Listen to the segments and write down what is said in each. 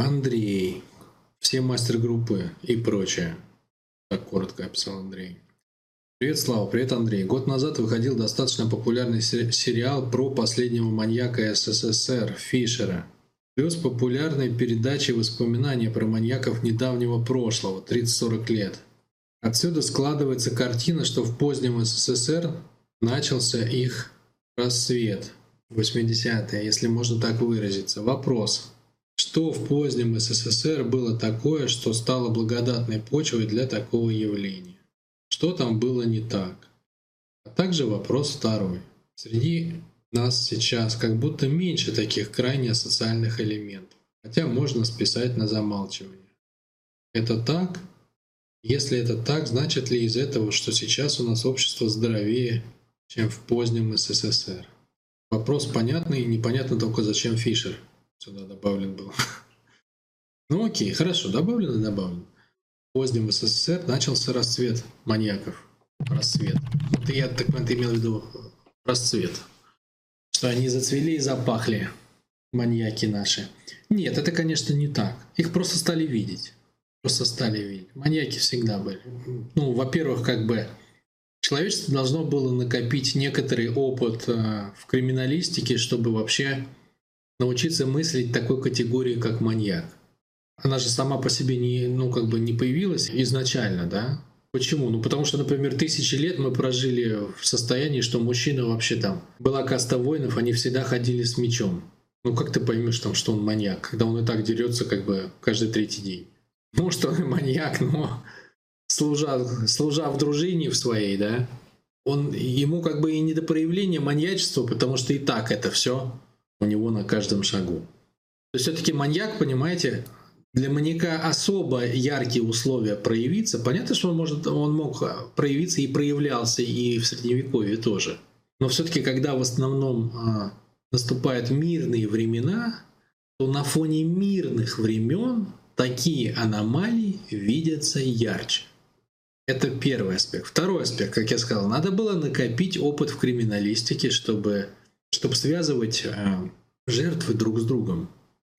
Андрей. Все мастер-группы и прочее. Так коротко описал Андрей. Привет, Слава. Привет, Андрей. Год назад выходил достаточно популярный сериал про последнего маньяка СССР Фишера. Плюс популярные передачи воспоминания про маньяков недавнего прошлого, 30-40 лет. Отсюда складывается картина, что в позднем СССР начался их рассвет. 80-е, если можно так выразиться. Вопрос. Что в позднем СССР было такое, что стало благодатной почвой для такого явления? Что там было не так? А также вопрос второй. Среди нас сейчас как будто меньше таких крайне социальных элементов, хотя можно списать на замалчивание. Это так? Если это так, значит ли из этого, что сейчас у нас общество здоровее, чем в позднем СССР? Вопрос понятный, непонятно только зачем Фишер сюда добавлен был. Ну окей, хорошо, добавлено, добавлено позднем СССР начался расцвет маньяков. Расцвет. Это я так это имел в виду расцвет. Что они зацвели и запахли, маньяки наши. Нет, это, конечно, не так. Их просто стали видеть. Просто стали видеть. Маньяки всегда были. Ну, во-первых, как бы человечество должно было накопить некоторый опыт э, в криминалистике, чтобы вообще научиться мыслить такой категории, как маньяк она же сама по себе не, ну, как бы не появилась изначально, да? Почему? Ну, потому что, например, тысячи лет мы прожили в состоянии, что мужчина вообще там... Была каста воинов, они всегда ходили с мечом. Ну, как ты поймешь там, что он маньяк, когда он и так дерется как бы каждый третий день? Может, он и маньяк, но служа, служа в дружине в своей, да, он, ему как бы и не до проявления маньячества, потому что и так это все у него на каждом шагу. То есть все-таки маньяк, понимаете, для маньяка особо яркие условия проявиться, понятно, что он, может, он мог проявиться и проявлялся и в Средневековье тоже. Но все-таки, когда в основном а, наступают мирные времена, то на фоне мирных времен такие аномалии видятся ярче. Это первый аспект. Второй аспект, как я сказал, надо было накопить опыт в криминалистике, чтобы, чтобы связывать э, жертвы друг с другом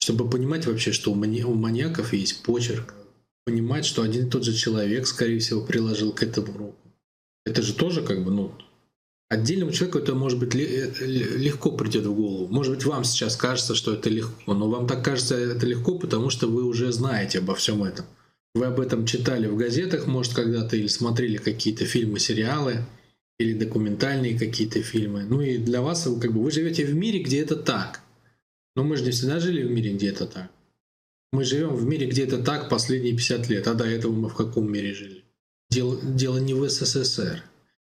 чтобы понимать вообще, что у, мани- у маньяков есть почерк, понимать, что один и тот же человек, скорее всего, приложил к этому руку. Это же тоже как бы, ну, отдельному человеку это, может быть, легко придет в голову. Может быть, вам сейчас кажется, что это легко, но вам так кажется это легко, потому что вы уже знаете обо всем этом. Вы об этом читали в газетах, может, когда-то, или смотрели какие-то фильмы, сериалы, или документальные какие-то фильмы. Ну и для вас, как бы, вы живете в мире, где это так – но мы же не всегда жили в мире, где это так. Мы живем в мире, где это так последние 50 лет, а до этого мы в каком мире жили? Дело, дело не в СССР.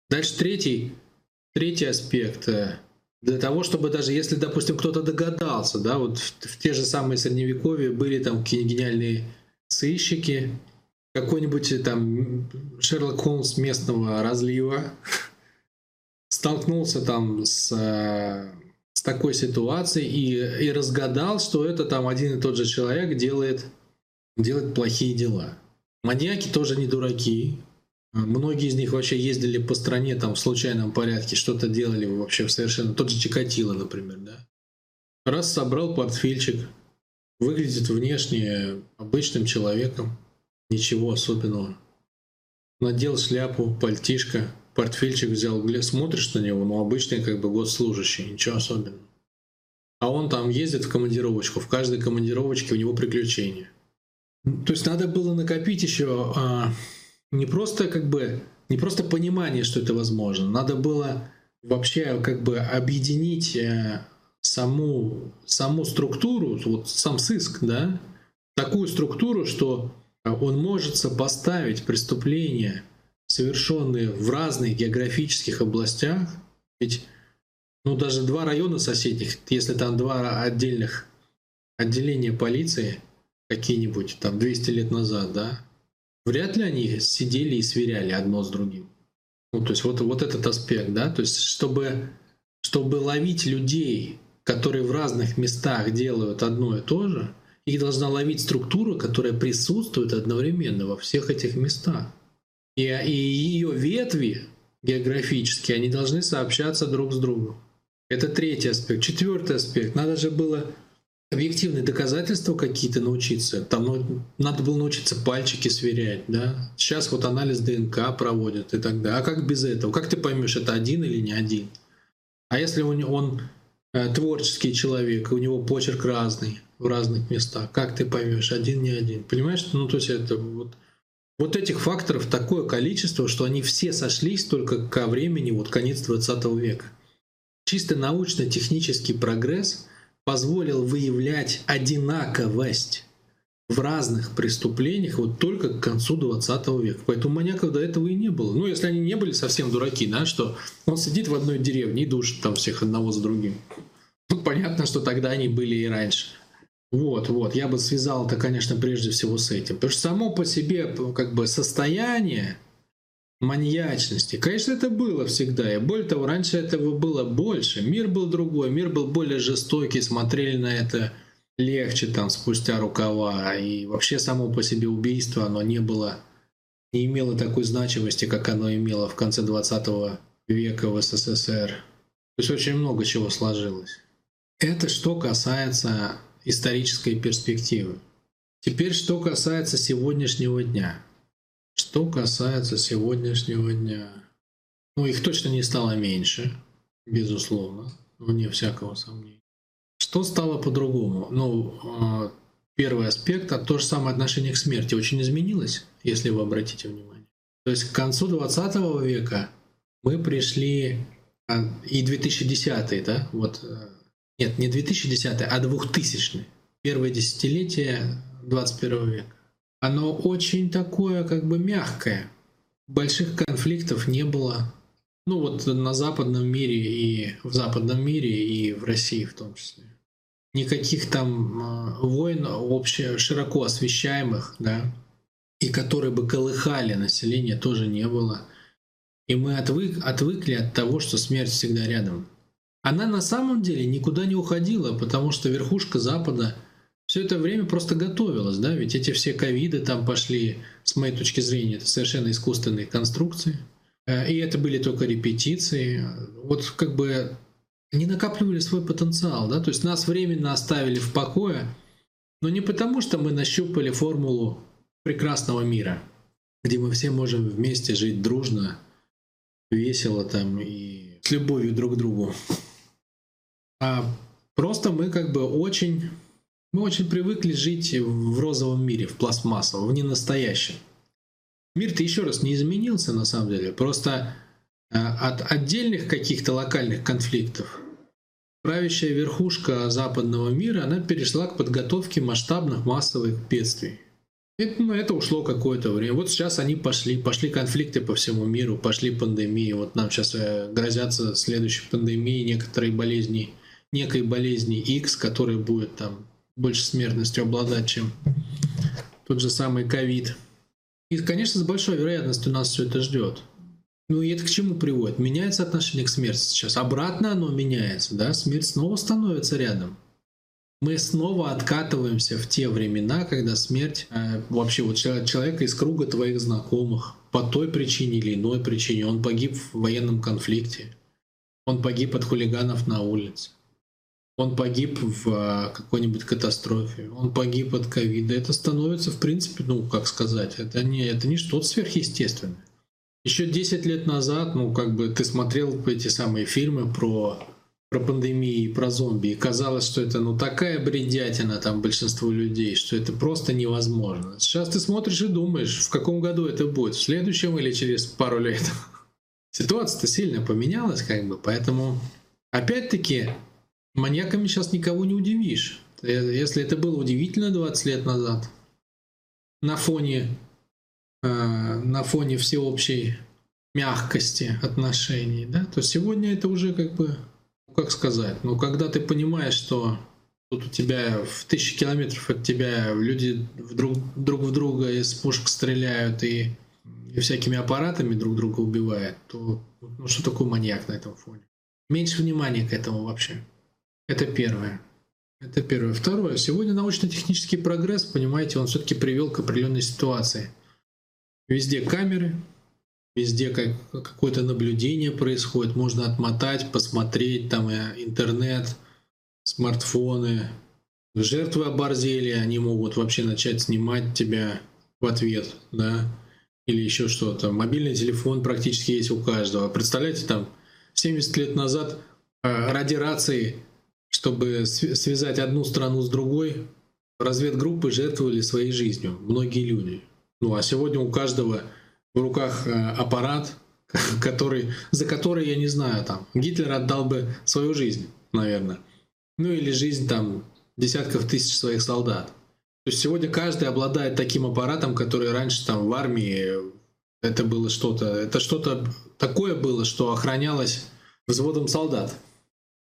Дальше третий, третий аспект. Э, для того, чтобы даже если, допустим, кто-то догадался, да, вот в, в те же самые средневековье были там какие-нибудь гениальные сыщики, какой-нибудь э, там Шерлок Холмс местного разлива столкнулся там с э, такой ситуации и, и разгадал, что это там один и тот же человек делает, делает плохие дела. Маньяки тоже не дураки. Многие из них вообще ездили по стране там в случайном порядке, что-то делали вообще совершенно... Тот же Чикатило, например, да. Раз собрал портфельчик, выглядит внешне обычным человеком, ничего особенного. Надел шляпу, пальтишко, портфельчик взял, смотришь на него, ну, обычный как бы госслужащий, ничего особенного. А он там ездит в командировочку, в каждой командировочке у него приключения. То есть надо было накопить еще а, не просто как бы не просто понимание, что это возможно, надо было вообще как бы объединить э, саму, саму структуру, вот сам сыск, да, такую структуру, что он может сопоставить преступления совершенные в разных географических областях, ведь ну, даже два района соседних, если там два отдельных отделения полиции какие-нибудь, там 200 лет назад, да, вряд ли они сидели и сверяли одно с другим. Ну, то есть вот, вот этот аспект, да, то есть чтобы, чтобы ловить людей, которые в разных местах делают одно и то же, их должна ловить структура, которая присутствует одновременно во всех этих местах. И, и ее ветви географические, они должны сообщаться друг с другом. Это третий аспект. Четвертый аспект. Надо же было объективные доказательства какие-то научиться. Там ну, надо было научиться пальчики сверять, да. Сейчас вот анализ ДНК проводят и так далее. А как без этого? Как ты поймешь, это один или не один? А если он, он э, творческий человек, у него почерк разный в разных местах, как ты поймешь, один не один? Понимаешь? Ну, то есть это вот вот этих факторов такое количество, что они все сошлись только ко времени вот конец 20 века. Чисто научно-технический прогресс позволил выявлять одинаковость в разных преступлениях вот только к концу 20 века. Поэтому маньяков до этого и не было. Ну, если они не были совсем дураки, да, что он сидит в одной деревне и душит там всех одного за другим. Ну, понятно, что тогда они были и раньше. Вот, вот, я бы связал это, конечно, прежде всего с этим. Потому что само по себе как бы состояние маньячности, конечно, это было всегда. И более того, раньше этого было больше. Мир был другой, мир был более жестокий, смотрели на это легче там спустя рукава. И вообще само по себе убийство, оно не было, не имело такой значимости, как оно имело в конце 20 века в СССР. То есть очень много чего сложилось. Это что касается исторической перспективы. Теперь, что касается сегодняшнего дня. Что касается сегодняшнего дня. Ну, их точно не стало меньше, безусловно, вне всякого сомнения. Что стало по-другому? Ну, а, первый аспект, а то же самое отношение к смерти очень изменилось, если вы обратите внимание. То есть к концу 20 века мы пришли, а, и 2010 да, вот э, нет, не 2010, а 2000 первое десятилетие 21 века. Оно очень такое как бы мягкое. Больших конфликтов не было. Ну вот на западном мире и в западном мире и в России в том числе. Никаких там а, войн вообще широко освещаемых, да, и которые бы колыхали население, тоже не было. И мы отвык, отвыкли от того, что смерть всегда рядом она на самом деле никуда не уходила, потому что верхушка Запада все это время просто готовилась, да, ведь эти все ковиды там пошли, с моей точки зрения, это совершенно искусственные конструкции, э, и это были только репетиции, вот как бы не накапливали свой потенциал, да, то есть нас временно оставили в покое, но не потому, что мы нащупали формулу прекрасного мира, где мы все можем вместе жить дружно, весело там и с любовью друг к другу. А просто мы как бы очень, мы очень привыкли жить в розовом мире, в пластмассовом, в ненастоящем. Мир-то еще раз не изменился на самом деле, просто э, от отдельных каких-то локальных конфликтов правящая верхушка западного мира, она перешла к подготовке масштабных массовых бедствий. Это, ну, это ушло какое-то время. Вот сейчас они пошли, пошли конфликты по всему миру, пошли пандемии. Вот нам сейчас э, грозятся следующей пандемии некоторые болезни некой болезни X, которая будет там больше смертностью обладать, чем тот же самый ковид. И, конечно, с большой вероятностью нас все это ждет. Ну и это к чему приводит? Меняется отношение к смерти сейчас. Обратно оно меняется, да? Смерть снова становится рядом. Мы снова откатываемся в те времена, когда смерть э, вообще вот человека из круга твоих знакомых по той причине или иной причине, он погиб в военном конфликте, он погиб от хулиганов на улице, он погиб в а, какой-нибудь катастрофе, он погиб от ковида. Это становится, в принципе, ну, как сказать, это не, это не что-то сверхъестественное. Еще 10 лет назад, ну, как бы ты смотрел эти самые фильмы про, про пандемии и про зомби, и казалось, что это, ну, такая бредятина там большинству людей, что это просто невозможно. Сейчас ты смотришь и думаешь, в каком году это будет, в следующем или через пару лет. Ситуация-то сильно поменялась, как бы, поэтому, опять-таки, Маньяками сейчас никого не удивишь. Если это было удивительно 20 лет назад, на фоне, э, на фоне всеобщей мягкости отношений, да, то сегодня это уже как бы, ну, как сказать, ну когда ты понимаешь, что тут у тебя в тысячи километров от тебя люди вдруг, друг в друга из пушек стреляют и, и всякими аппаратами друг друга убивают, то ну, что такое маньяк на этом фоне? Меньше внимания к этому вообще. Это первое. Это первое. Второе. Сегодня научно-технический прогресс, понимаете, он все-таки привел к определенной ситуации. Везде камеры, везде как, какое-то наблюдение происходит, можно отмотать, посмотреть, там интернет, смартфоны, Жертвы оборзели, они могут вообще начать снимать тебя в ответ, да, или еще что-то. Мобильный телефон практически есть у каждого. Представляете, там 70 лет назад э, ради рации, чтобы связать одну страну с другой, разведгруппы жертвовали своей жизнью, многие люди. Ну а сегодня у каждого в руках э, аппарат, который, за который, я не знаю, там, Гитлер отдал бы свою жизнь, наверное. Ну или жизнь там десятков тысяч своих солдат. То есть сегодня каждый обладает таким аппаратом, который раньше там в армии это было что-то, это что-то такое было, что охранялось взводом солдат.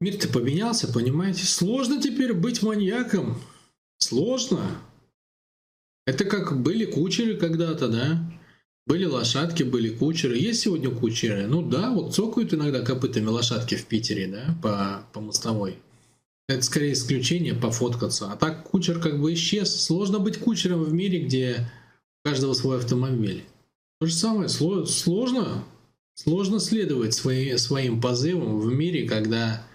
Мир-то поменялся, понимаете? Сложно теперь быть маньяком. Сложно. Это как были кучеры когда-то, да? Были лошадки, были кучеры. Есть сегодня кучеры? Ну да, вот цокают иногда копытами лошадки в Питере, да, по, по мостовой. Это скорее исключение пофоткаться. А так кучер как бы исчез. Сложно быть кучером в мире, где у каждого свой автомобиль. То же самое, сложно, сложно следовать свои, своим позывам в мире, когда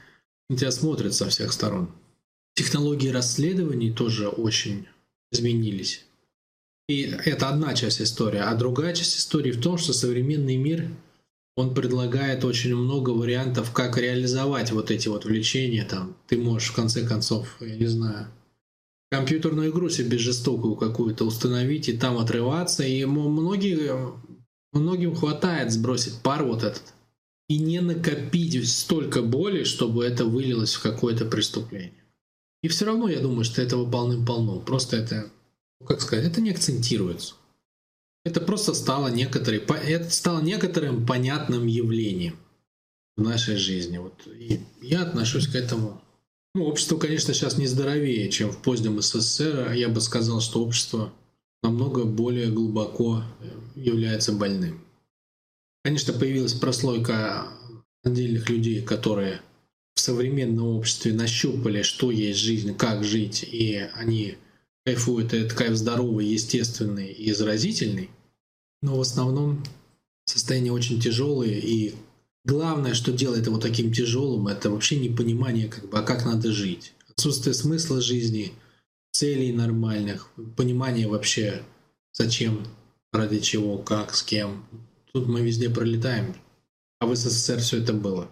тебя смотрят со всех сторон. Технологии расследований тоже очень изменились. И это одна часть истории. А другая часть истории в том, что современный мир он предлагает очень много вариантов, как реализовать вот эти вот влечения. Там, ты можешь в конце концов, я не знаю, компьютерную игру себе жестокую какую-то установить и там отрываться. И многие, многим хватает сбросить пар вот этот и не накопить столько боли, чтобы это вылилось в какое-то преступление. И все равно я думаю, что этого полным-полно. Просто это, как сказать, это не акцентируется. Это просто стало, некоторой, это стало некоторым понятным явлением в нашей жизни. Вот. И я отношусь к этому. Ну, общество, конечно, сейчас не здоровее, чем в позднем СССР. Я бы сказал, что общество намного более глубоко является больным. Конечно, появилась прослойка отдельных людей, которые в современном обществе нащупали, что есть жизнь, как жить, и они кайфует, это кайф здоровый, естественный и заразительный, но в основном состояние очень тяжелое, и главное, что делает его таким тяжелым, это вообще непонимание, как бы, а как надо жить. Отсутствие смысла жизни, целей нормальных, понимание вообще, зачем, ради чего, как, с кем. Тут мы везде пролетаем. А в СССР все это было.